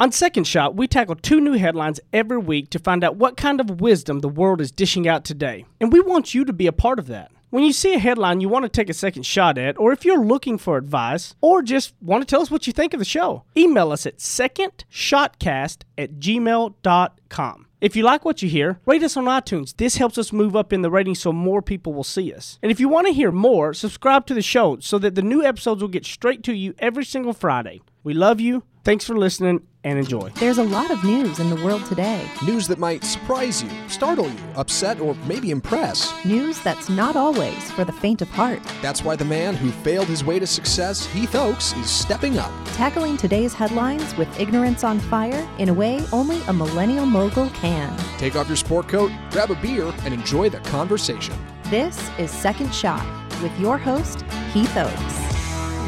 On Second Shot, we tackle two new headlines every week to find out what kind of wisdom the world is dishing out today. And we want you to be a part of that. When you see a headline you want to take a second shot at, or if you're looking for advice, or just want to tell us what you think of the show, email us at secondshotcast at gmail.com. If you like what you hear, rate us on iTunes. This helps us move up in the ratings so more people will see us. And if you want to hear more, subscribe to the show so that the new episodes will get straight to you every single Friday. We love you. Thanks for listening and enjoy. There's a lot of news in the world today. News that might surprise you, startle you, upset, or maybe impress. News that's not always for the faint of heart. That's why the man who failed his way to success, Heath Oaks, is stepping up. Tackling today's headlines with ignorance on fire in a way only a millennial mogul can. Take off your sport coat, grab a beer, and enjoy the conversation. This is Second Shot with your host, Heath Oaks.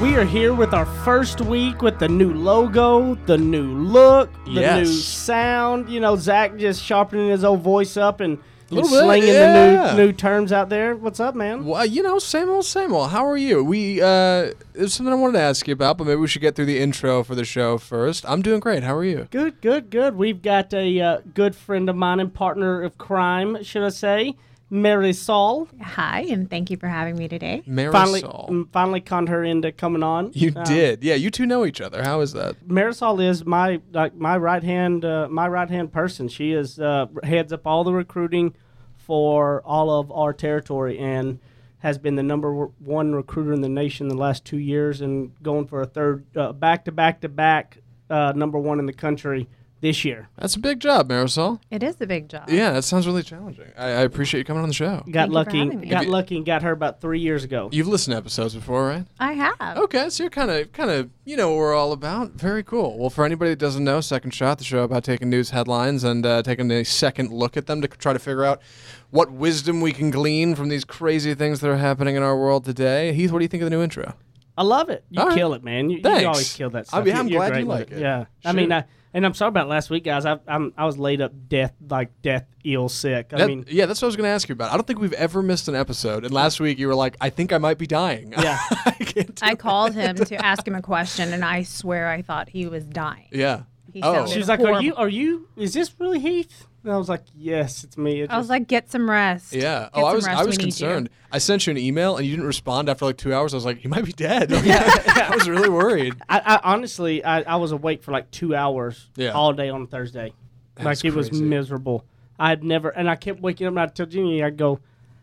We are here with our first week with the new logo, the new look, the Yes. new sound. You know, Zach just sharpening his old voice up and, and Little bit, slinging yeah. the new new terms out there. What's up, man? Well, you know, same old, same old. How are you? We uh, there's something I wanted to ask you about, but maybe we should get through the intro for the show first. I'm doing great. How are you? Good, good, good. We've got a uh, good friend of mine and partner of crime, should I say, Marisol. Hi, and thank you for having me today. Marisol. Finally, mm, finally conned her into coming on. you Um, did, yeah. You two know each other. How is that? Marisol is my like my right hand uh, my right hand person. She is uh, heads up all the recruiting for all of our territory and has been the number one recruiter in the nation the last two years and going for a third uh, back to back to back uh, number one in the country this year. That's a big job, Marisol. It is a big job. Yeah, that sounds really challenging. I, I appreciate you coming on the show. Got Thank you for lucky, me. got you- lucky, and got her about three years ago. You've listened to episodes before, right? I have. Okay, so you're kind of, kind of, you know what we're all about. Very cool. Well, for anybody that doesn't know, Second Shot, the show about taking news headlines and uh, taking a second look at them to try to figure out what wisdom we can glean from these crazy things that are happening in our world today. Heath, what do you think of the new intro? I love it. You All right. kill it, man. You, you always kill that I mean, I'm You're glad you like it. Yeah. I mean, I, and I'm sorry about last week, guys. I, I'm I was laid up death like death ill sick. I That- mean, yeah, that's what I was going to ask you about. I don't think we've ever missed an episode. And last week you were like, I think I might be dying. Yeah. I can't do I called him to ask him a question, and I swear I thought he was dying. Yeah. He Oh. sounded she's like, "Are you? Are you? Is this really Heath?" And I was like, "Yes, it's me." It I was just- like, get some rest. Yeah. Oh, get oh, I some was rest. I We was need you." concerned. I sent you an email and you didn't respond after like two hours. I was like, you might be dead. I was really worried. I, I honestly, I, I was awake for like two hours Yeah. all day on Thursday. That's like it was crazy. miserable. I had never, and I kept waking up. And I tell Jimmy, I go,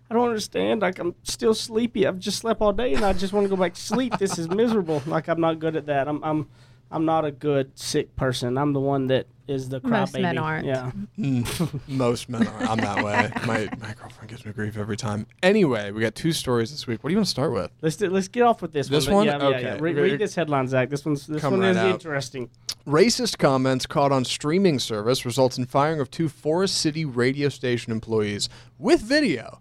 I don't understand. Like I'm still sleepy. I've just slept all day, and I just want to go back to sleep. This is miserable. Like I'm not good at that. I'm I'm I'm not a good sick person. I'm the one that is the Most crybaby. men aren't. Yeah. Mm. Most men aren't. I'm that way. My my girlfriend gives me grief every time. Anyway, we got two stories this week. What do you want to start with? Let's do, let's get off with this, This one. one? Yeah, yeah, yeah. Okay. Read, Re- read this headline, Zach. This one's this Come one right is out. interesting. Racist comments caught on streaming service results in firing of two Forest City radio station employees with video.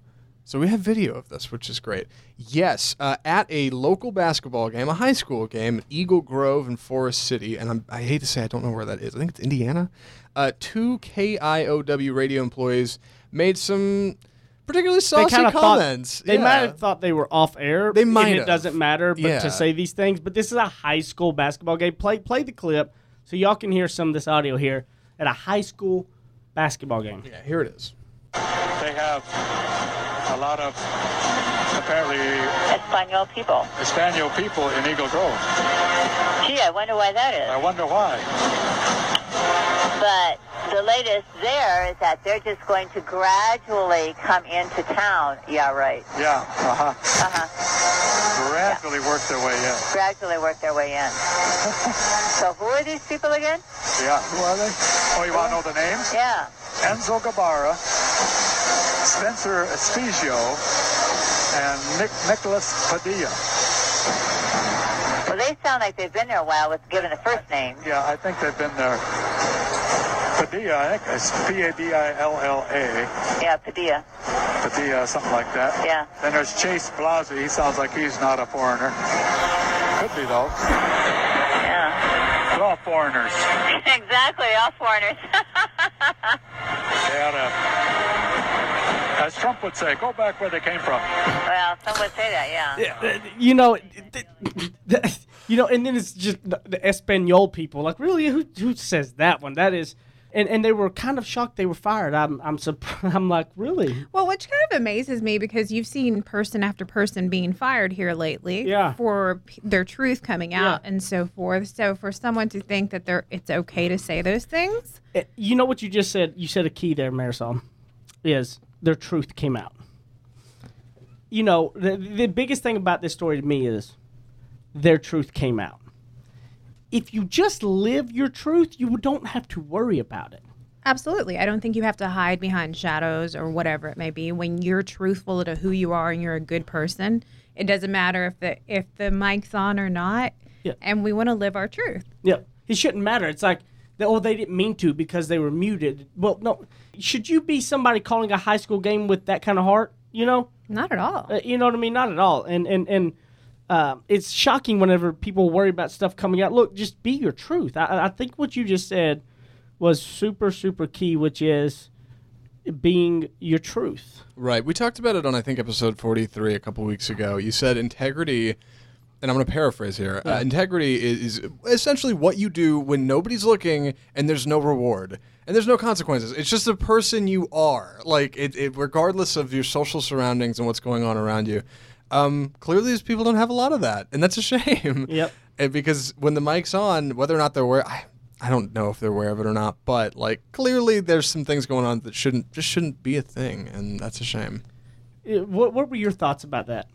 So we have video of this, which is great. Yes, uh, at a local basketball game, a high school game, Eagle Grove and Forest City, and I'm, I hate to say I don't know where that is. I think it's Indiana. Uh, two KIOW radio employees made some particularly saucy kinda thought- comments. They Yeah. might have thought they were off air. They might and it doesn't matter, but Yeah. to say these things. But this is a high school basketball game. Play play the clip so y'all can hear some of this audio here at a high school basketball game. Yeah, here it is. They have a lot of apparently Espanol people. Espanol people in Eagle Grove. Gee, I wonder why that is. I wonder why. But the latest there is that they're just going to gradually come into town. Yeah, right. Yeah, uh-huh. Uh-huh. Gradually work their way in. Gradually work their way in. so who are these people again? Yeah, who are they? Oh, you want to know the names? Yeah. Enzo Gabara, Spencer Espigio, and Nick Nicholas Padilla. Well, they sound like they've been there a while with given the first name. Yeah, I think they've been there. Padilla, I think it's P-A-D-I-L-L-A. Yeah, Padilla. Padilla, something like that. Yeah. Then there's Chase Blasi. He sounds like he's not a foreigner. Could be, though. Yeah. All foreigners. exactly, all foreigners. They had a, As Trump would say, go back where they came from. Well, some would say that, yeah. Uh, you know, th- th- you know, and then it's just the, the Espanol people. Like, really, who who says that one? That is, and, and they were kind of shocked they were fired. I'm I'm surprised. I'm like, really? Well, which kind of amazes me because you've seen person after person being fired here lately Yeah. for p- their truth coming out Yeah. and so forth. So for someone to think that they're it's okay to say those things, Uh, You know what you just said? You said a key there, Marisol, is their truth came out. You know, the, the biggest thing about this story to me is their truth came out. If you just live your truth, you don't have to worry about it. absolutely. I don't think you have to hide behind shadows or whatever it may be. When you're truthful to who you are and you're a good person, it doesn't matter if the if the mic's on or not. Yeah. And we want to live our truth. Yeah, it shouldn't matter. It's like, oh, they didn't mean to because they were muted. Well, no, should you be somebody calling a high school game with that kind of heart? You know, Not at all. Uh, you know what I mean? Not at all. And and and uh, it's shocking whenever people worry about stuff coming out. Look, just be your truth. I, I think what you just said was super super key, which is being your truth. Right. We talked about it on I think episode 43 a couple weeks ago. You said integrity and I'm going to paraphrase here. Uh, integrity is, is essentially what you do when nobody's looking and there's no reward and there's no consequences. It's just the person you are. Like it, it regardless of your social surroundings and what's going on around you. Um, clearly, these people don't have a lot of that, and that's a shame. Yep. And because when the mic's on, whether or not they're aware, I, I don't know if they're aware of it or not, but like clearly there's some things going on that shouldn't just shouldn't be a thing, and that's a shame. What what were your thoughts about that,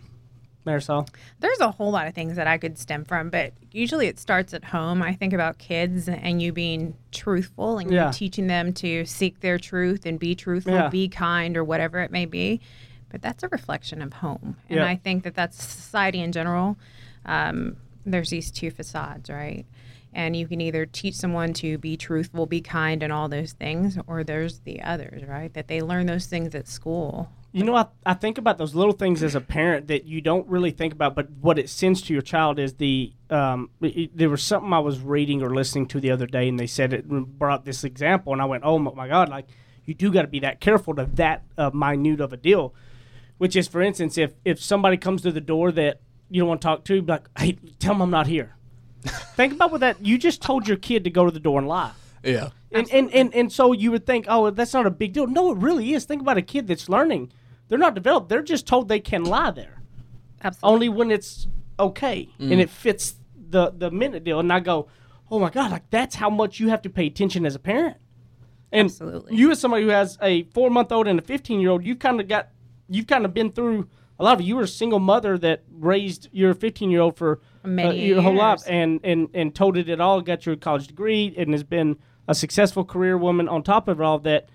Marisol? There's a whole lot of things that I could stem from, but usually it starts at home. I think about kids and you being truthful and Yeah. teaching them to seek their truth and be truthful, Yeah. be kind, or whatever it may be. But that's a reflection of home. And Yeah. I think that that's society in general. Um, there's these two facades, right? And you can either teach someone to be truthful, be kind, and all those things, or there's the others, right? That they learn those things at school. You know, I, I think about those little things as a parent that you don't really think about, but what it sends to your child is the. Um, it- there was something I was reading or listening to the other day, and they said it brought this example, and I went, "Oh my God!" Like you do got to be that careful to that uh, minute of a deal. Which is, for instance, if if somebody comes to the door that you don't want to talk to, be like, "Hey, tell them I'm not here." think about what that you just told your kid to go to the door and lie. Yeah. And, and, and, and so you would think, oh, that's not a big deal. No, it really is. Think about a kid that's learning. They're not developed. They're just told they can lie there. Absolutely. Only when it's okay and it fits the, the minute deal. And I go, oh my God, like that's how much you have to pay attention as a parent. And Absolutely. you as somebody who has a four month old and a 15 year old, you've kind of got, you've kind of been through a lot of, you were a single mother that raised your 15 year old for uh, your whole life years. and, and, and toted it all, got your college degree and has been a successful career woman on top of all that.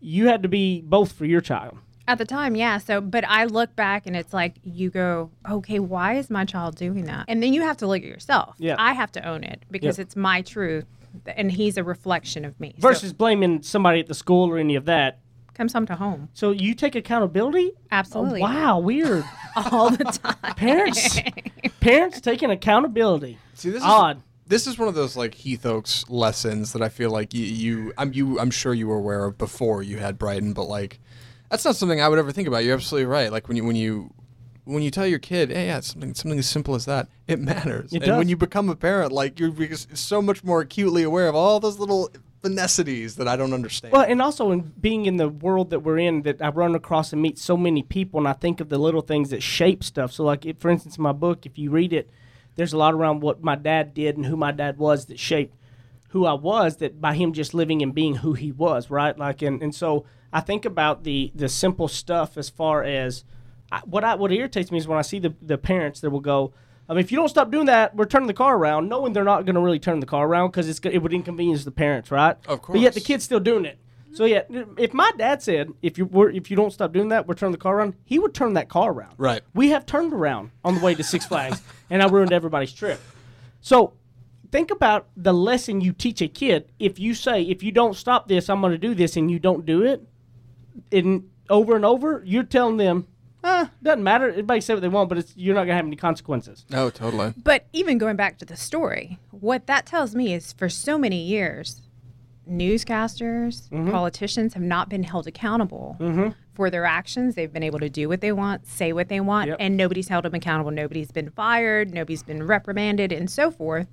You had to be both for your child. At the time, yeah. So, but I look back and it's like you go, okay, why is my child doing that? And then you have to look at yourself. Yeah. I have to own it because Yeah. it's my truth and he's a reflection of me. So, Versus blaming somebody at the school or any of that. comes home to home. So you take accountability? Absolutely. Oh, wow, weird. All the time. Parents parents taking accountability. See, this Odd. is this is one of those like Heath Oaks lessons that I feel like you, you I'm you I'm sure you were aware of before you had Brighton, but like that's not something I would ever think about. You're absolutely right. Like when you when you when you tell your kid, hey, yeah, something something as simple as that, it matters. It and does. when you become a parent, like you're so much more acutely aware of all those little finessities that I don't understand. Well, and also in being in the world that we're in, that I run across and meet so many people, and I think of the little things that shape stuff. So, like, if, for instance, in my book, if you read it, there's a lot around what my dad did and who my dad was that shaped who I was. That by him just living and being who he was, right? Like, and, and so I think about the the simple stuff as far as I, what I what irritates me is when I see the the parents that will go. I mean, if you don't stop doing that, we're turning the car around, knowing they're not going to really turn the car around because it's it would inconvenience the parents, right? Of course. But yet the kid's still doing it. So yeah, if my dad said if you were if you don't stop doing that, we're turning the car around, he would turn that car around. Right. We have turned around on the way to Six Flags, and I ruined everybody's trip. So think about the lesson you teach a kid. If you say if you don't stop this, I'm going to do this, and you don't do it, and over and over, you're telling them, ah, doesn't matter. Everybody say what they want, but it's you're not going to have any consequences. no, totally. But even going back to the story, what that tells me is for so many years, newscasters, Mm-hmm. politicians have not been held accountable for their actions. They've been able to do what they want, say what they want, Yep. and nobody's held them accountable. Nobody's been fired, nobody's been reprimanded, and so forth.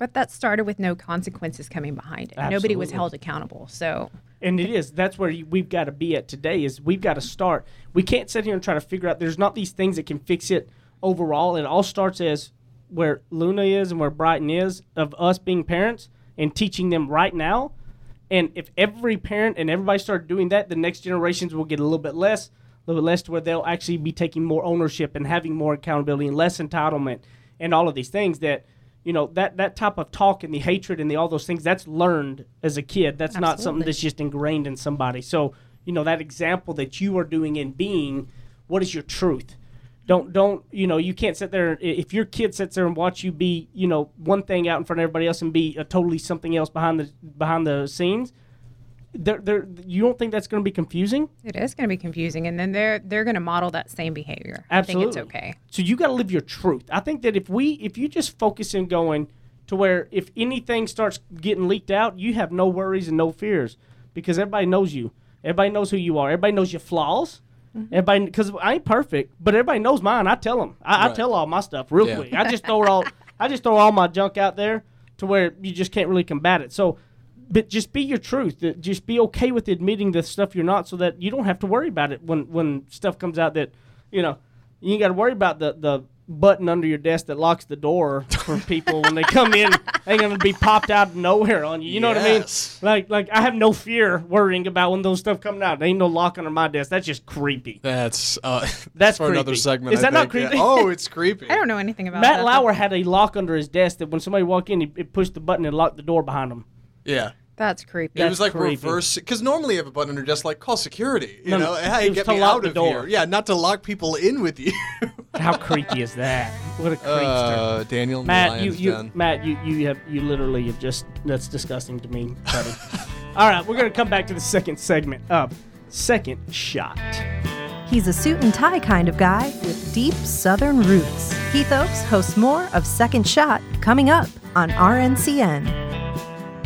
But that started with no consequences coming behind it. Nobody was held accountable. So And it is. That's where we've got to be at today. Is we've got to start. We can't sit here and try to figure out. There's not these things that can fix it overall. It all starts as where Luna is and where Brighton is of us being parents and teaching them right now. And if every parent and everybody started doing that, the next generations will get a little bit less, a little bit less to where they'll actually be taking more ownership and having more accountability and less entitlement and all of these things that you know that that type of talk and the hatred and the all those things that's learned as a kid. That's not something that's just ingrained in somebody. So you know that example that you are doing and being what is your truth? Don't don't you know you can't sit there if your kid sits there and watch you be you know one thing out in front of everybody else and be a totally something else behind the behind the scenes they're, they're, you don't think that's going to be confusing it is going to be confusing, and then they're they're going to model that same behavior. Absolutely. I think it's okay. So you got to live your truth. I think that if we, if you just focus in going to where if anything starts getting leaked out, you have no worries and no fears because everybody knows you. Everybody knows who you are. Everybody knows your flaws. Mm-hmm. Everybody, because I ain't perfect, but everybody knows mine. I tell them. I, I tell all my stuff real Yeah. quick. I just throw it all. I just throw all my junk out there to where you just can't really combat it. So, but just be your truth. Just be okay with admitting the stuff you're not, so that you don't have to worry about it when when stuff comes out that you know you ain't got to worry about the the button under your desk that locks the door for people when they come in. Ain't gonna be popped out of nowhere on you. You know what I mean? Like like I have no fear worrying about when those stuff coming out. There ain't no lock under my desk. That's just creepy. That's uh, That's for another segment. Is I that not think. Yeah. creepy? Oh, it's creepy. I don't know anything about Matt that. Lauer had a lock under his desk that when somebody walked in, he, he pushed the button and locked the door behind him. Yeah. That's creepy. it That's was like creepy. reverse because normally you have a button under your desk like call security. You No, know, no, hey, was get to me lock out the of door. here. Yeah, not to lock people in with you. How creepy is that? What a creepster. uh, Daniel in the Matt, you, Lion's you Den. Matt, you, you have you literally have just that's disgusting to me, buddy. All right, we're gonna come back to the second segment of Second Shot. He's a suit and tie kind of guy with deep southern roots. Heath Oaks hosts more of Second Shot coming up on RNCN.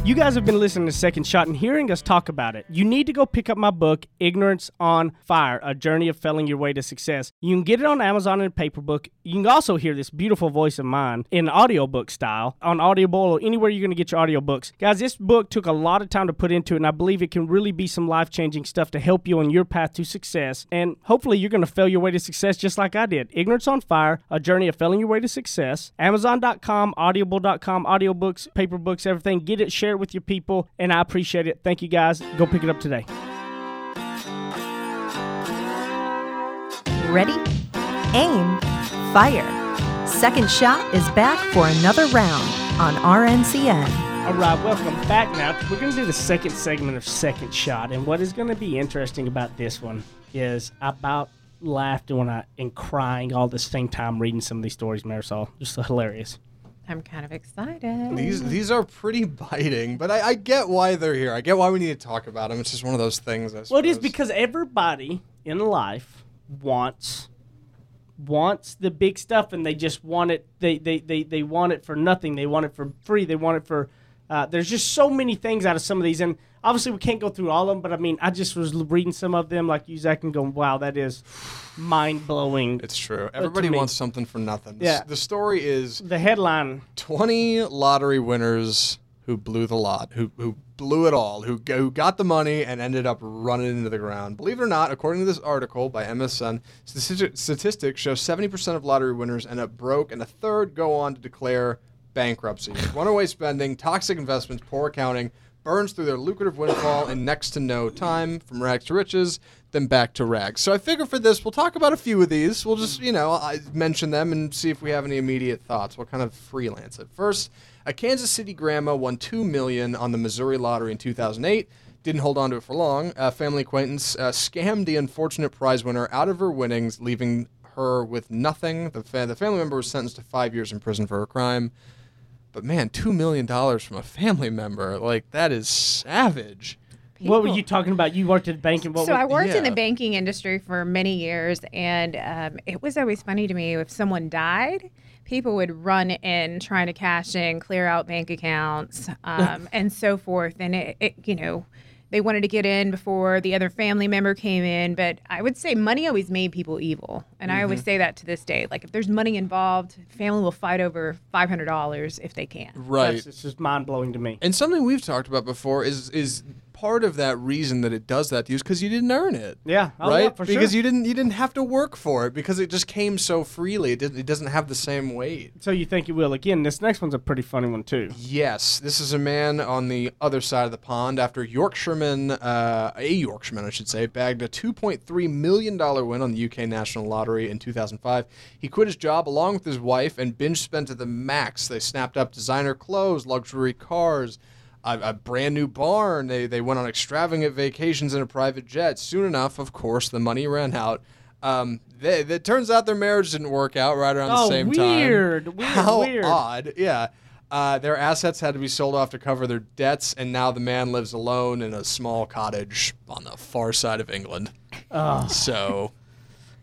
You guys have been listening to Second Shot and hearing us talk about it. You need to go pick up my book, Ignorance on Fire A Journey of Failing Your Way to Success. You can get it on Amazon in a paper book. You can also hear this beautiful voice of mine in audiobook style on Audible or anywhere you're going to get your audiobooks. Guys, this book took a lot of time to put into it, and I believe it can really be some life changing stuff to help you on your path to success. And hopefully, you're going to fail your way to success just like I did. Ignorance on Fire A Journey of Failing Your Way to Success. Amazon.com, Audible.com, audiobooks, paper books, everything. Get it, share it with your people, and I appreciate it. Thank you guys. Go pick it up today. Ready? Aim. Fire. Second Shot is back for another round on RNCN. All right, welcome back now. We're going to do the second segment of Second Shot. And what is going to be interesting about this one is about laughing when I and crying all at the same time reading some of these stories, Marisol. Just hilarious. I'm kind of excited. These these are pretty biting, but I, I get why they're here. I get why we need to talk about them. It's just one of those things. I Well, it is because everybody in life wants wants the big stuff and they just want it they they, they, they want it for nothing they want it for free they want it for uh, there's just so many things out of some of these and obviously we can't go through all of them but i mean i just was reading some of them like you zach and going wow that is mind-blowing it's true. Uh, Everybody me- wants something for nothing. The, Yeah. the story is the headline 20 lottery winners who blew the lot, who who blew it all, who, go- who got the money and ended up running into the ground. Believe it or not, according to this article by MSN, statistics show 70% of lottery winners end up broke, and a third go on to declare bankruptcy. Runaway spending, toxic investments, poor accounting burns through their lucrative windfall in next to no time from rags to riches, then back to rags. So I figure for this, we'll talk about a few of these. We'll just, you know, I mention them and see if we have any immediate thoughts. We'll kind of freelance it. First, a Kansas City grandma won two million on the Missouri lottery in 2008. Didn't hold on to it for long. A family acquaintance uh, scammed the unfortunate prize winner out of her winnings, leaving her with nothing. The, fa- the family member was sentenced to five years in prison for her crime. But man, two million dollars from a family member, like that is savage. what were you talking about you worked at the bank and what so were- I worked in the banking industry for many years, and um, it was always funny to me if someone died, people would run in trying to cash in, clear out bank accounts, um, and so forth. And it, it, you know, they wanted to get in before the other family member came in. But I would say money always made people evil. And I always mm-hmm. say that to this day. Like, if there's money involved, family will fight over $500 if they can. Right. That's, it's just mind blowing to me. And something we've talked about before is is part of that reason that it does that to you is because you didn't earn it. Yeah. Oh, right. because sure. you didn't you didn't have to work for it because it just came so freely. It, didn't, it doesn't have the same weight. So you think you will again? This next one's a pretty funny one too. Yes, this is a man on the other side of the pond after Yorkshireman, uh, a Yorkshireman, I should say, bagged a $2.3 million win on the UK National Lottery in 2005. He quit his job along with his wife and binge spent to the max. They snapped up designer clothes, luxury cars, a, a brand new barn. They, they went on extravagant vacations in a private jet. Soon enough, of course, the money ran out. Um, they, it turns out their marriage didn't work out right around the Oh, same time. weird, weird, How weird. odd. Yeah. Uh, their assets had to be sold off to cover their debts, and now the man lives alone in a small cottage on the far side of England. Oh. So,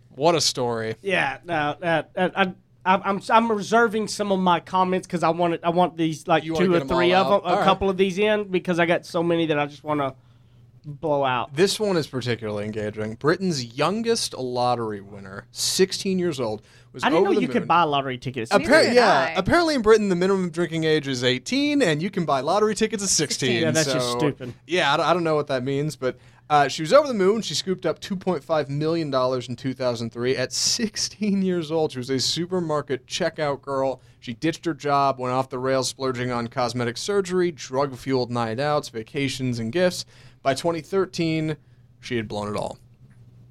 what a story. Yeah. No. Uh, uh, I, I, I'm I'm reserving some of my comments because I want it, I want these like You wanna two or or 'em three all of out? them, a All right. couple of these in because I got so many that I just want to blow out. This one is particularly engaging. Britain's youngest lottery winner, 16 years old, was I didn't over know the you could buy lottery tickets. Neither Appar- did yeah, I. apparently in Britain the minimum drinking age is 18, and you can buy lottery tickets at 16. Yeah, that's just so- stupid. Yeah, I don't, I don't know what that means, but uh, she was over the moon. She scooped up 2.5 million dollars in 2003 at 16 years old. She was a supermarket checkout girl. She ditched her job, went off the rails, splurging on cosmetic surgery, drug-fueled night outs, vacations, and gifts. By 2013, she had blown it all.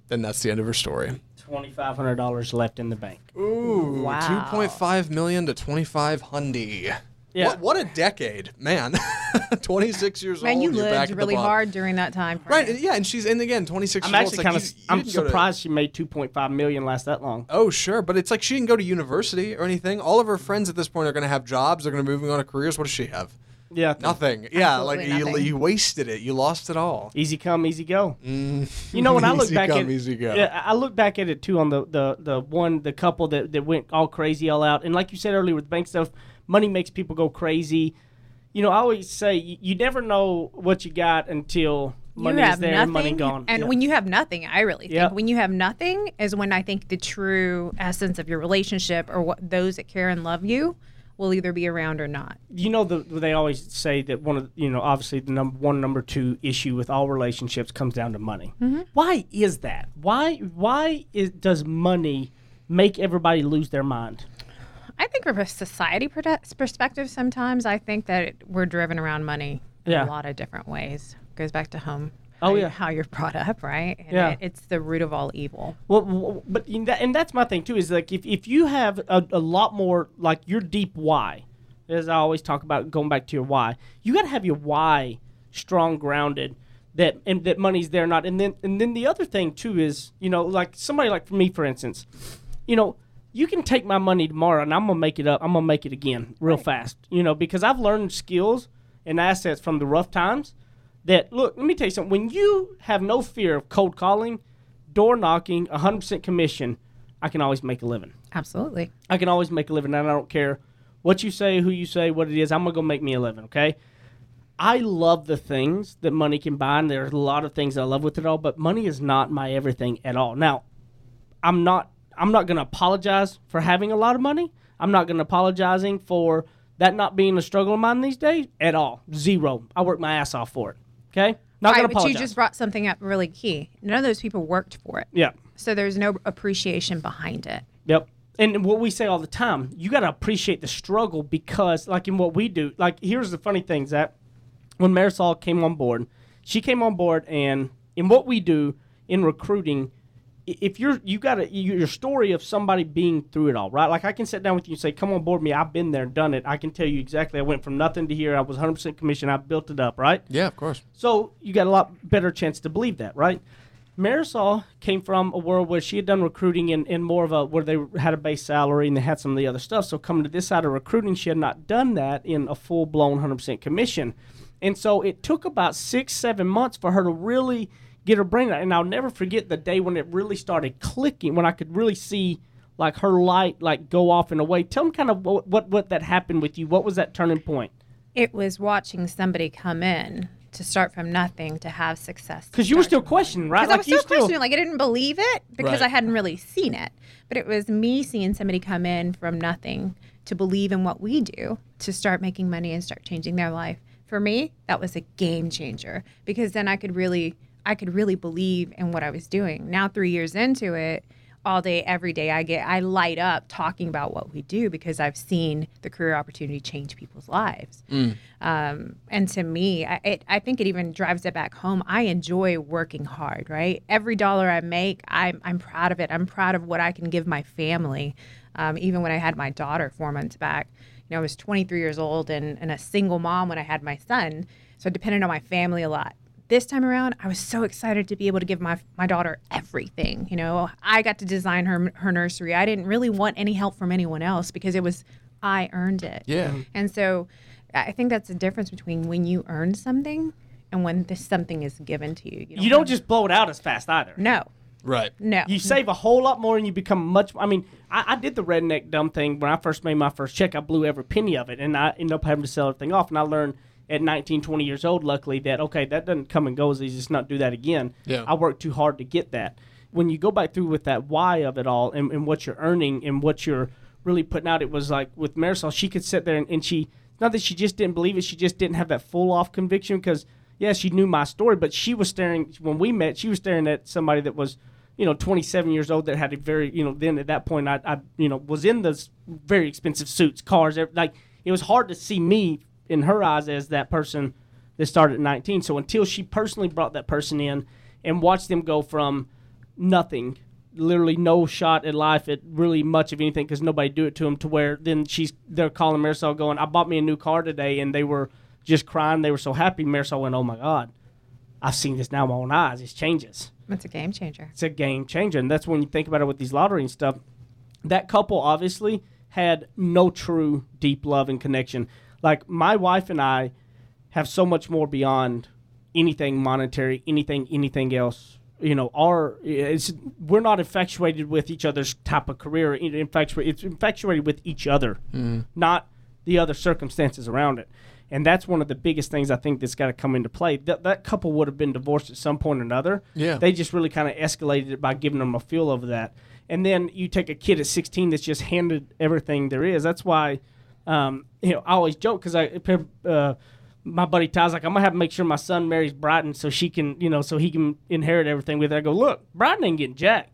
Then that's the end of her story. Twenty five hundred dollars left in the bank. Ooh, Wow. 2.5 million to 25 hundy. Yeah. What, what a decade, man. 26 years Man, old. you you're back lived really hard during that time. Frame. Right, and- yeah, and she's and again 26 I'm years old. actually it's kind like of you- you I'm didn't to- surprised she made two point five million last that long. Oh, sure, but it's like she didn't go to university or anything. All of her friends at this point are going to have jobs. They're going to be moving on to careers. What does she have? Yeah. Nothing. Yeah, like Absolutely you, nothing. you wasted it. You lost it all. Easy come, easy go. Mm. You know, when I look back come, at easy go. yeah, I I look back at it too on the, the, the one the couple that, that went all crazy all out, and like you said earlier with bank stuff, money makes people go crazy. You know, I always say you, you never know what you got until money is there nothing, and money gone. And Yeah. when you have nothing, I really think Yeah. when you have nothing is when I think the true essence of your relationship or what those that care and love you will either be around or not. you know the, they always say that one of you know obviously the number one number two issue with all relationships comes down to money mm-hmm. why is that why why is, does money make everybody lose their mind think from a society perspective, sometimes I think that it, we're driven around money in Yeah. a lot of different ways. Goes back to home. Oh, how yeah. how you're brought up, right? And Yeah. it, it's the root of all evil. well but in that, and that's my thing too is like if, if you have a, a lot more like your deep why as i always talk about going back to your why you got to have your why strong grounded that and that money's there or not and then and then the other thing too is you know like somebody like for me for instance you know, you can take my money tomorrow and I'm gonna make it up. I'm gonna make it again real fast. You know, because I've learned skills and assets from the rough times. That look, let me tell you something. When you have no fear of cold calling, door knocking, 100% commission, I can always make a living. Absolutely. I can always make a living, and I don't care what you say, who you say, what it is. I'm gonna go make me a living. Okay. I love the things that money can buy, and there's a lot of things I love with it all. But money is not my everything at all. Now, I'm not I'm not going to apologize for having a lot of money. I'm not going to apologizing for that not being a struggle of mine these days at all. Zero. I work my ass off for it. Okay? Not right, going to but apologize. you just brought something up really key. None of those people worked for it. yeah. So there's no appreciation behind it. Yep. And what we say all the time, you got to appreciate the struggle because, like in what we do, like here's the funny thing, Zach. When Marisol came on board, she came on board, and in what we do in recruiting, if you're you got a your story of somebody being through it all, right? Like I can sit down with you and say, "Come on board me. I've been there done it. I can tell you exactly. I went from nothing to here. I was 100% commission. I built it up, right? Yeah, of course. So you got a lot better chance to believe that, right? Marisol came from a world where she had done recruiting in, in more of a where they had a base salary and they had some of the other stuff. So coming to this side of recruiting, she had not done that in a full blown 100% commission. And so it took about six, seven months for her to really get her brain right. And I'll never forget the day when it really started clicking, when I could really see like her light like go off in a way. Tell me kind of what, what, what that happened with you. What was that turning point? It was watching somebody come in to start from nothing to have success. Because you were still questioning, right? because I was you still questioning, like I didn't believe it because Right. I hadn't really seen it. But it was me seeing somebody come in from nothing to believe in what we do, to start making money and start changing their life. For me, that was a game changer because then I could really, I could really believe in what I was doing. Now, three years into it, all day, every day, I get, I light up talking about what we do because I've seen the career opportunity change people's lives. Um, and to me, I, it, I think it even drives it back home. I enjoy working hard, right? Every dollar I make, I'm, I'm proud of it. I'm proud of what I can give my family. Um, even when I had my daughter four months back, you know, I was 23 years old and, and a single mom when I had my son. So I depended on my family a lot. This time around, I was so excited to be able to give my, my daughter everything. You know, I got to design her, her nursery. I didn't really want any help from anyone else because it was, I earned it. Yeah. Mm-hmm. And so I think that's the difference between when you earn something and when this something is given to you. You don't have- just blow it out as fast either. No. Right. No. You save a whole lot more and you become much. I mean, I, I did the redneck dumb thing when I first made my first check. I blew every penny of it and I ended up having to sell everything off. And I learned at 19, 20 years old, luckily, that, okay, that doesn't come and go as easy. Just not do that again. Yeah. I worked too hard to get that. When you go back through with that why of it all and, and what you're earning and what you're really putting out, it was like with Marisol, she could sit there and, and she, not that she just didn't believe it, she just didn't have that full off conviction because, yeah, she knew my story, but she was staring, when we met, she was staring at somebody that was, you know, 27 years old that had a very, you know, then at that point I, I you know, was in those very expensive suits, cars, like it was hard to see me in her eyes as that person that started at 19. So until she personally brought that person in and watched them go from nothing, literally no shot at life at really much of anything because nobody do it to them, to where then she's they're calling Marisol going, I bought me a new car today, and they were just crying. They were so happy. Marisol went, Oh my God, I've seen this now with my own eyes. It changes It's a game changer. it's a game changer. And that's when you think about it with these lottery and stuff. That couple obviously had no true deep love and connection. Like my wife and I have so much more beyond anything monetary, anything, anything else. You know, our it's we're not infatuated with each other's type of career. Infatuated, it's infatuated with each other, mm. not the other circumstances around it. And that's one of the biggest things I think that's got to come into play. That that couple would have been divorced at some point or another. Yeah. They just really kind of escalated it by giving them a feel of that. And then you take a kid at 16 that's just handed everything there is. That's why, um, you know, I always joke because I, uh, my buddy Ty's like, I'm gonna have to make sure my son marries Brighton so she can, you know, so he can inherit everything with her. I go, look, Brighton ain't getting jack.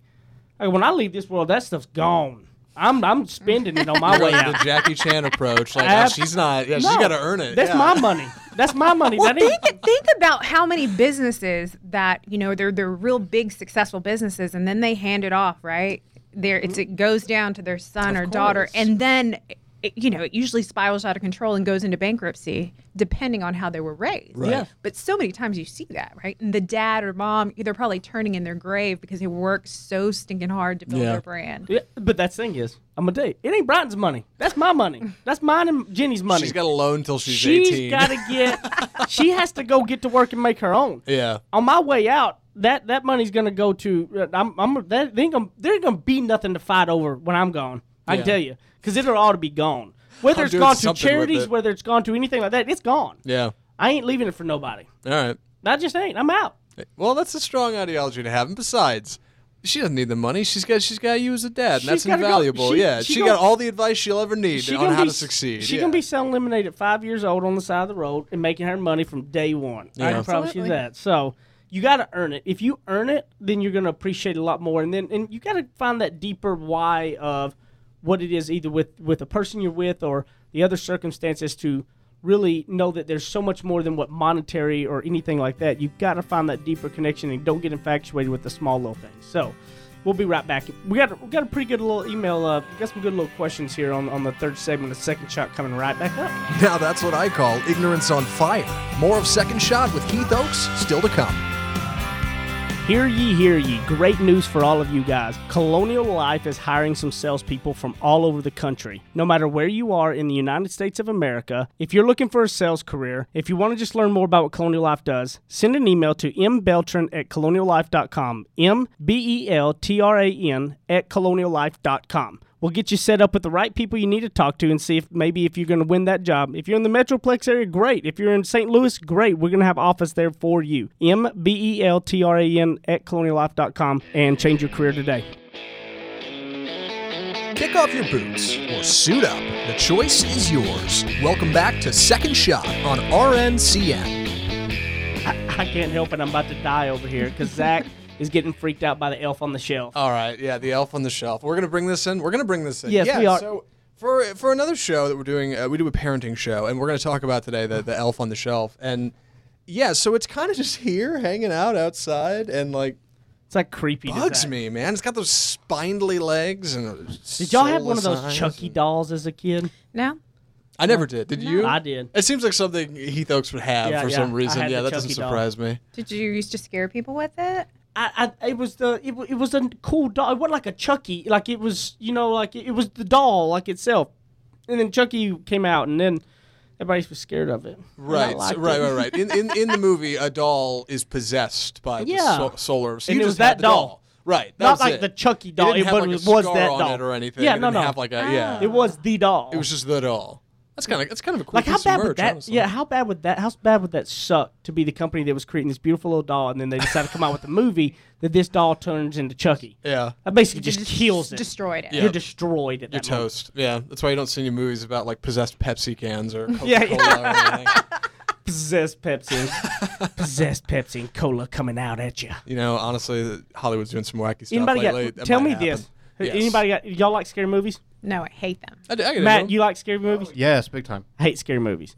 I go, when I leave this world, that stuff's gone. I'm I'm spending it on my way out. the Jackie Chan approach, like Ab- oh, she's not. Yeah, she's No, got to earn it. That's yeah. my money. That's my money. Well, that ain't, think, think about how many businesses that you know they're they're real big successful businesses, and then they hand it off, right? There, it's, it goes down to their son Of or daughter, and then it, you know it usually spirals out of control and goes into bankruptcy, depending on how they were raised. Right. Yeah. But so many times you see that, right? And the dad or mom, they're probably turning in their grave because they worked so stinking hard to build Yeah. their brand. Yeah, but that thing is, I'm gonna tell you, it ain't Brighton's money. That's my money. That's mine and Jenny's money. She's got a loan till she's, She's 18. got to get. she has to go get to work and make her own. yeah. On my way out, that that money's gonna go to. I'm. I'm. That, there ain't gonna, there ain't gonna be nothing to fight over when I'm gone. I Yeah. can tell you, because it'll all to be gone. Whether I'm it's doing gone to charities, it. whether it's gone to anything like that, it's gone. Yeah. I ain't leaving it for nobody. All right. I just ain't. I'm out. Well, that's a strong ideology to have. And besides, she doesn't need the money. She's got she's got you as a dad, and that's that's go- invaluable. she- yeah, she she, gonna- got all the advice she'll ever need She on gonna how be, to succeed. She yeah. gonna be selling lemonade at five years old on the side of the road and making her money from day one. I can promise you that. So you got to earn it. If you earn it, then you're gonna appreciate it a lot more. And then and you got to find that deeper why of what it is, either with with a person you're with or the other circumstances to really know that there's so much more than what monetary or anything like that. You've got to find that deeper connection and don't get infatuated with the small little things. So. We'll be right back. We got we got a pretty good little email. Uh, we got some good little questions here on, on the third segment. The second shot coming right back up. Now that's what I call ignorance on fire. More of Second Shot with Heath Oaks still to come. Hear ye, hear ye. Great news for all of you guys. Colonial Life is hiring some salespeople from all over the country. No matter where you are in the United States of America, if you're looking for a sales career, if you want to just learn more about what Colonial Life does, send an email to mbeltran at coloniallife.com. M B E L T R A N at coloniallife.com. We'll get you set up with the right people you need to talk to and see if maybe if you're going to win that job. If you're in the Metroplex area, great. If you're in St. Louis, great. We're going to have office there for you. M B E L T R A N at coloniallife.com and change your career today. Kick off your boots or suit up. The choice is yours. Welcome back to Second Shot on RNCN. I can't help it. I'm about to die over here because Zach is getting freaked out by the elf on the shelf. All right, yeah, the elf on the shelf. We're gonna bring this in. We're gonna bring this in. Yes, yeah, we are. So for for another show that we're doing, uh, we do a parenting show, and we're gonna talk about today the the elf on the shelf. And yeah, so it's kind of just here, hanging out outside, and like It's like creepy. to bugs Zach. me, man. It's got those spindly legs and. Did y'all have one of those Chucky dolls as a kid? No. I never did. Did you? I did. It seems like something Heath Oaks would have Yeah, for yeah. some reason. Yeah, the that doesn't Chucky doll. surprise me. Did you used to scare people with it? I, I it was the it, it was a cool doll. It wasn't like a Chucky. Like it was, you know, like it, it was the doll like itself. And then Chucky came out, and then everybody was scared of it. Right, so- right, right, right. In, in in the movie, a doll is possessed by the so- solar. So And it was that the doll. Right, that Not was like it. the Chucky It doll. didn't It, have, was, like, a was scar that on doll it or anything. Yeah, It no, didn't no. have, like, a- yeah. It was the doll. It was just the doll. That's kind of that's kind of a cool like how piece bad of merch. would that? honestly. Yeah, how bad would that? How bad would that suck to be the company that was creating this beautiful little doll, and then they decided to come out with a movie that this doll turns into Chucky? yeah. That basically just, Just kills it. Destroyed it. Yeah. You're destroyed at You're that moment. toast. Yeah, that's why you don't see any movies about like possessed Pepsi cans or Coca-Cola Yeah, yeah. or anything. Possessed Pepsi, possessed Pepsi and cola coming out at you. You know, honestly, Hollywood's doing some wacky stuff Anybody lately. got? That Tell might me happen. this. Yes. Anybody got? Y'all like scary movies? No, I hate them. I, I get Matt, bro. you like scary movies? Yes, big time. I hate scary movies.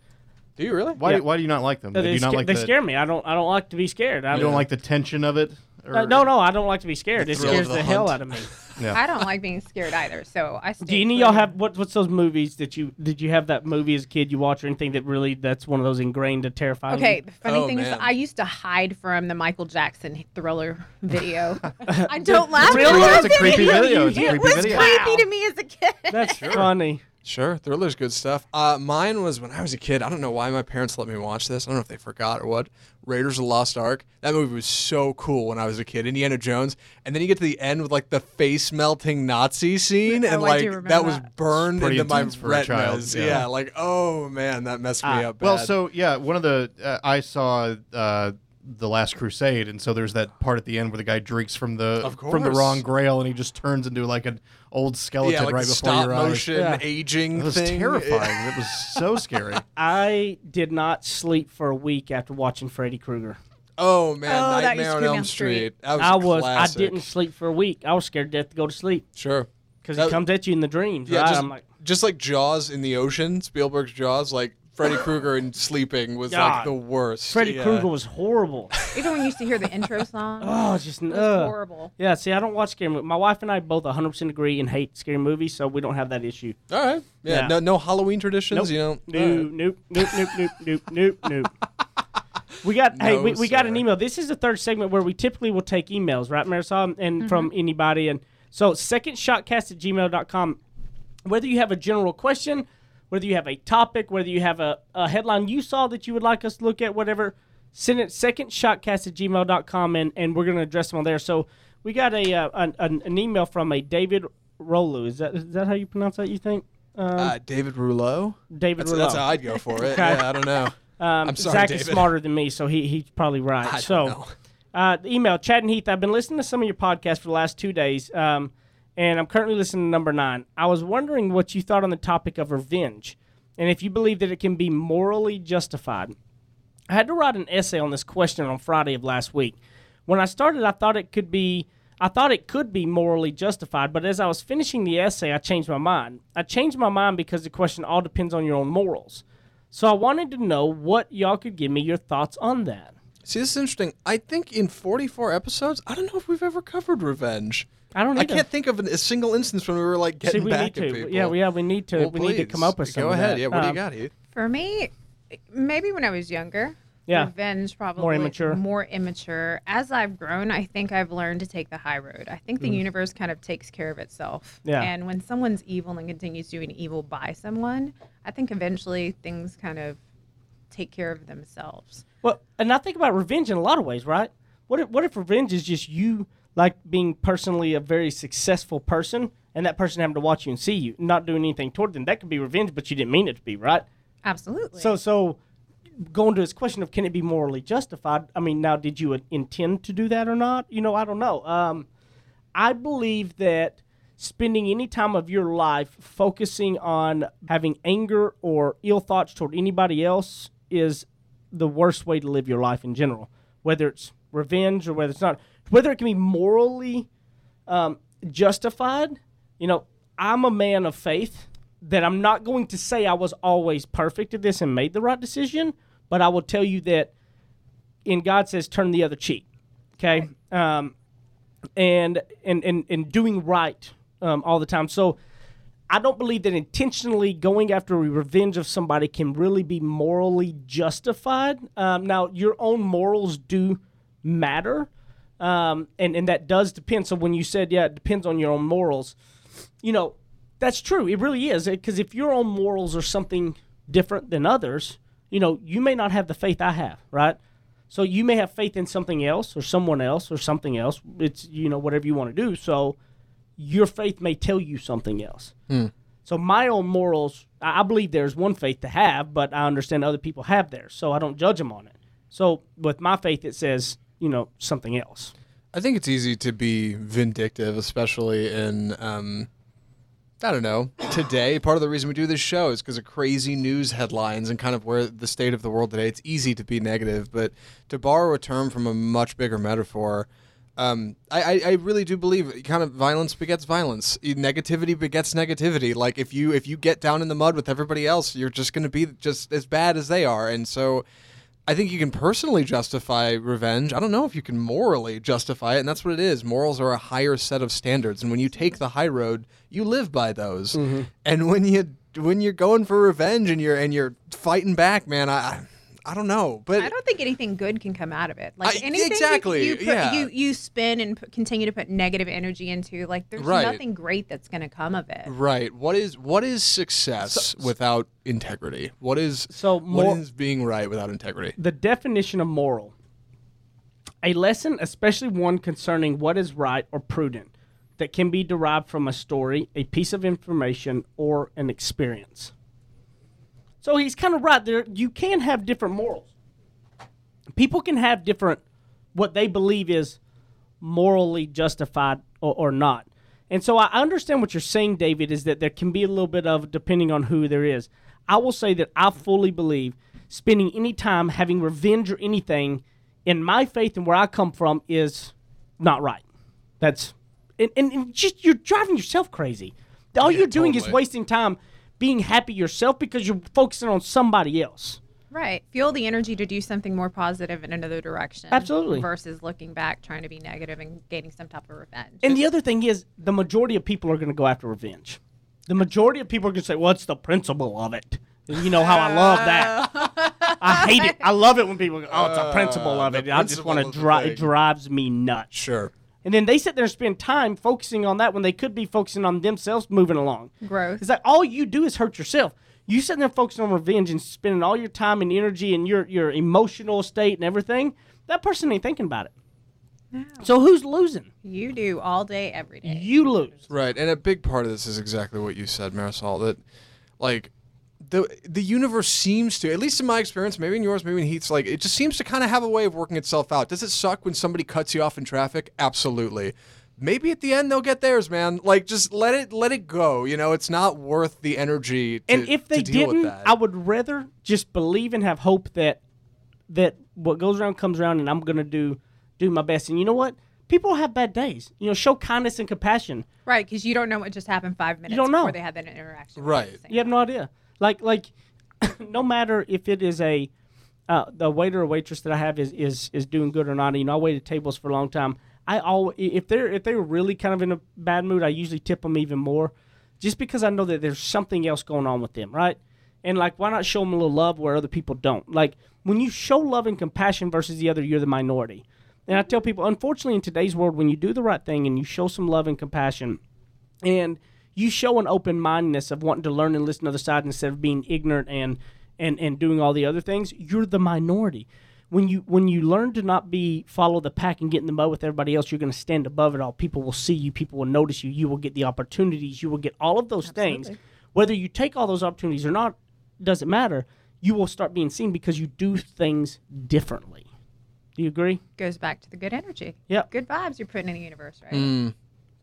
do you really? Why? Yeah. Why do you not like them? They, do not sca- like they the, scare me. I don't. I don't like to be scared. I You don't like the tension of it? Uh, no, no, I don't like to be scared. The It scares the, the hell out of me. Yeah. I don't like being scared either. So I. Do any of y'all have what? What's those movies that you did you have that movie as a kid you watch or anything that really that's one of those ingrained to terrify Okay, you? the funny Oh, thing man. is, I used to hide from the Michael Jackson Thriller video. I don't laugh. Really? at It's a creepy video. It's a you- It was creepy to me as a kid. That's funny. Sure, Thriller's good stuff. Uh, mine was when I was a kid. I don't know why my parents let me watch this. I don't know if they forgot or what. Raiders of the Lost Ark. That movie was so cool when I was a kid. Indiana Jones, and then you get to the end with like the face melting Nazi scene, Oh, and like do remember that was burned Pretty into my intense for a child, retinas. yeah. yeah. like oh man, that messed me Ah, up. Well, so yeah, one of the uh, I saw uh, the Last Crusade, and so there's that part at the end where the guy drinks from the from the wrong Grail, and he just turns into like an old skeleton yeah, like right before stop your eyes. motion Yeah. aging It was thing. terrifying. it was so scary. I did not sleep for a week after watching Freddy Krueger. Oh man, Oh, Nightmare on Elm Street. Street. That was I a was. classic. I didn't sleep for a week. I was scared to death to go to sleep Sure. because That- he comes at you in the dreams. Yeah, right? just, I'm like, just like Jaws in the ocean, Spielberg's Jaws, like Freddy Krueger in sleeping was like God. the worst. Freddy yeah. Krueger was horrible. Even when you used to hear the intro song, oh, it's just it was uh. horrible. Yeah, see, I don't watch scary movies. My wife and I both 100% agree and hate scary movies, so we don't have that issue. All right. Yeah. Yeah. No, no Halloween traditions. Nope. You know. No, All right. nope, nope, nope, nope, nope, nope, nope. We got hey, No, we, we got an sir. email. This is the third segment where we typically will take emails, right, Marisol? And from anybody. And so secondshotcast at gmail.com. Whether you have a general question, whether you have a topic, whether you have a, a headline you saw that you would like us to look at, whatever, send it secondshotcast at gmail.com and, and we're going to address them on there. So we got a, uh, an, an, email from a David Rolu. Is that is that how you pronounce that, you think? Um, Uh, David Rouleau. David That's, Rouleau. that's how I'd go for it. Okay. Yeah, I don't know. Um, I'm sorry, Zach David. is smarter than me, so he, he's probably right. I so. Uh, the email, Chad and Heath, I've been listening to some of your podcasts for the last two days, um, and I'm currently listening to number nine. I was wondering what you thought on the topic of revenge, and if you believe that it can be morally justified. I had to write an essay on this question on Friday of last week. When I started, I thought it could be I thought it could be morally justified, but as I was finishing the essay, I changed my mind. I changed my mind because the question all depends on your own morals. So I wanted to know what y'all could give me your thoughts on that. See, this is interesting. I think in 44 episodes, I don't know if we've ever covered revenge. I don't I either. can't think of an, a single instance when we were like getting See, we back need at to. people. Yeah, we, yeah, we need to. Well, we need to come up with something. Go ahead. Yeah, what do you got, Heath? For me, maybe when I was younger. Yeah. Revenge probably more immature. More immature. As I've grown, I think I've learned to take the high road. I think the universe kind of takes care of itself. Mm. Yeah. And when someone's evil and continues doing evil by someone, I think eventually things kind of take care of themselves. Well, and I think about revenge in a lot of ways, right? What if, what if revenge is just you like being personally a very successful person, and that person having to watch you and see you, not doing anything toward them. That could be revenge, but you didn't mean it to be, right? Absolutely. So, so going to this question of can it be morally justified? I mean, now did you intend to do that or not? You know, I don't know. Um, I believe that spending any time of your life focusing on having anger or ill thoughts toward anybody else is the worst way to live your life in general. Whether it's revenge or whether it's not, whether it can be morally um, justified. You know, I'm a man of faith that I'm not going to say I was always perfect at this and made the right decision, but I will tell you that in God says turn the other cheek. Okay? Um, and, and, and, and doing right um, all the time. So I don't believe that intentionally going after a revenge of somebody can really be morally justified. Um, now, your own morals do matter, um, and, and that does depend. So when you said, yeah, it depends on your own morals, you know, that's true. It really is. Because if your own morals are something different than others, you know, you may not have the faith I have, right? So you may have faith in something else or someone else or something else. It's, you know, whatever you want to do. So your faith may tell you something else. So my own morals, I I believe there's one faith to have, but I understand other people have theirs. So I don't judge them on it. So with my faith, it says, you know, something else. I think it's easy to be vindictive, especially in, um, I don't know, today. Part of the reason we do this show is because of crazy news headlines and kind of where the state of the world today. It's easy to be negative, but to borrow a term from a much bigger metaphor, um, I, I, really do believe kind of violence begets violence. Negativity begets negativity. Like if you if you get down in the mud with everybody else, you're just going to be just as bad as they are. And so, I think you can personally justify revenge. I don't know if you can morally justify it, and that's what it is. Morals are a higher set of standards, and when you take the high road, you live by those. Mm-hmm. And when you when you're going for revenge and you're and you're fighting back, man, I I don't know, but I don't think anything good can come out of it. Like I- anything exactly, you, you, put, yeah. you you spin and put, continue to put negative energy into, like there's Right. nothing great that's going to come of it. right. What is what is success without integrity? What is So what mor- is being right without integrity? the definition of moral a lesson especially one concerning what is right or prudent that can be derived from a story a piece of information or an experience so he's kind of right there. You can have different morals. People can have different what they believe is morally justified or, or not. And so i understand what you're saying david is that there can be a little bit of depending on who there is. I will say that i fully believe spending any time having revenge or anything in my faith and where i come from is not right. That's and, and, and just you're driving yourself crazy. All you're doing is wasting time being happy yourself because you're focusing on somebody else Right. Feel the energy to do something more positive in another direction. Absolutely. Versus looking back, trying to be negative and gaining some type of revenge. And the other thing is, the majority of people are going to go after revenge. The majority of people are going to say, "What's the principle of it?" And you know how I love that. I hate it. I love it when people go, "Oh, it's a principle of the it." I just want to principle of the drive. It drives me nuts. Sure. And then they sit there and spend time focusing on that when they could be focusing on themselves moving along. Growth. It's like all you do is hurt yourself. You sit there focusing on revenge and spending all your time and energy and your your emotional state and everything. That person ain't thinking about it. So who's losing? you do all day, every day. You lose. Right, and a big part of this is exactly what you said, Marisol. That, like, the the universe seems to, at least in my experience, maybe in yours, maybe in Heath's, like it just seems to kind of have a way of working itself out. Does it suck when somebody cuts you off in traffic? Absolutely. Maybe at the end they'll get theirs, man. Like, just let it let it go. You know, it's not worth the energy. To, and if they to deal didn't, with that. I would rather just believe and have hope that that what goes around comes around, and I'm gonna do do my best. And you know what? People have bad days. You know, show kindness and compassion. Right, because you don't know what just happened five minutes you don't know. before they had that interaction. Right. You have no idea. Like like, no matter if it is a uh, the waiter or waitress that I have is, is is doing good or not. You know, I waited tables for a long time. I always if they're if they were really kind of in a bad mood, I usually tip them even more, just because I know that there's something else going on with them, right? And like, why not show them a little love where other people don't? Like when you show love and compassion versus the other, you're the minority. And I tell people, unfortunately, in today's world, when you do the right thing and you show some love and compassion, and you show an open mindedness of wanting to learn and listen to the other side instead of being ignorant and and and doing all the other things, you're the minority. when you when you learn to not be follow the pack and get in the mud with everybody else, you're going to stand above it all. People will see you. People will notice you. You will get the opportunities. You will get all of those things. Whether you take all those opportunities or not, doesn't matter. You will start being seen because you do things differently. Do you agree? Goes back to the good energy. Yep. Good vibes you're putting in the universe, right? Mm,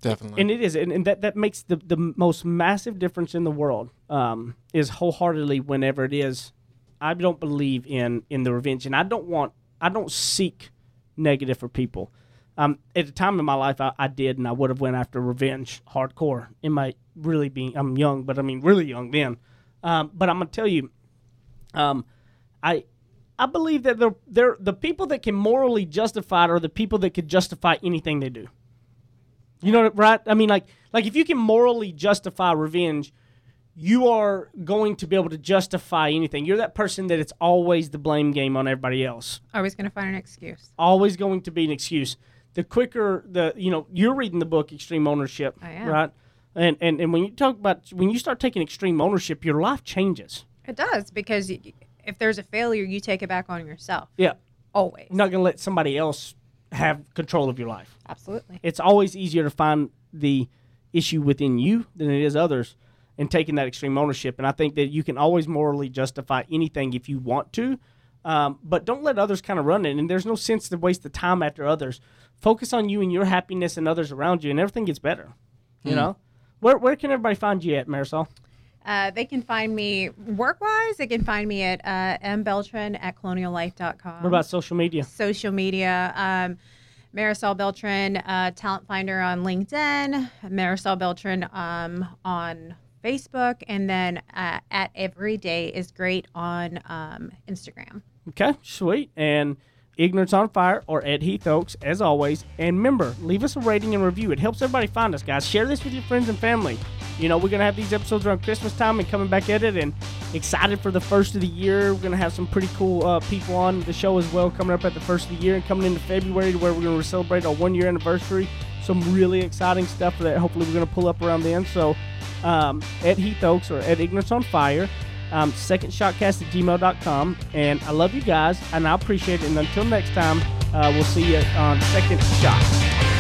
definitely. and it is and, and that, that makes the, the most massive difference in the world um, is wholeheartedly whenever it is i don't believe in in the revenge and i don't want i don't seek negative for people. Um, at a time in my life I, I did and i would have went after revenge hardcore in my really being i'm young but i mean really young then. Um, but i'm gonna tell you um, i i believe that they're, they're the people that can morally justify it are the people that could justify anything they do you know what- right? I mean, like, like if you can morally justify revenge, you are going to be able to justify anything. You're that person that it's always the blame game on everybody else. Always going to find an excuse. Always going to be an excuse. The quicker the you know you're reading the book Extreme Ownership, I am. right? And, and and when you talk about when you start taking extreme ownership, your life changes. It does because if there's a failure, you take it back on yourself. Yeah, Always. you're not going to let somebody else have control of your life. Absolutely. it's always easier to find the issue within you than it is others and taking that extreme ownership. And i think that you can always morally justify anything if you want to um, but don't let others kind of run it. And there's no sense to waste the time after others. Focus on you and your happiness and others around you and everything gets better you know? Where, where can everybody find you at marisol Uh, they can find me work wise. They can find me at uh, mbeltran at coloniallife.com. what about social media social media? Um, Marisol Beltran, uh, talent finder on LinkedIn, Marisol Beltran um, on Facebook, and then uh, at Everyday is Great on um, Instagram. Okay, sweet. And Ignorance on Fire or Ed Heath Oaks, as always. And remember, leave us a rating and review. It helps everybody find us, guys. Share this with your friends and family. You know, we're going to have these episodes around Christmas time and coming back at it. And excited for the first of the year. We're going to have some pretty cool uh, people on the show as well coming up at the first of the year and coming into February where we're going to celebrate our one year anniversary. Some really exciting stuff that hopefully we're going to pull up around then. So, um, Ed Heath Oaks or at Ignorance on Fire um, secondshotcast at gmail.com. And I love you guys, and I appreciate it. And until next time, uh, we'll see you on Second Shot.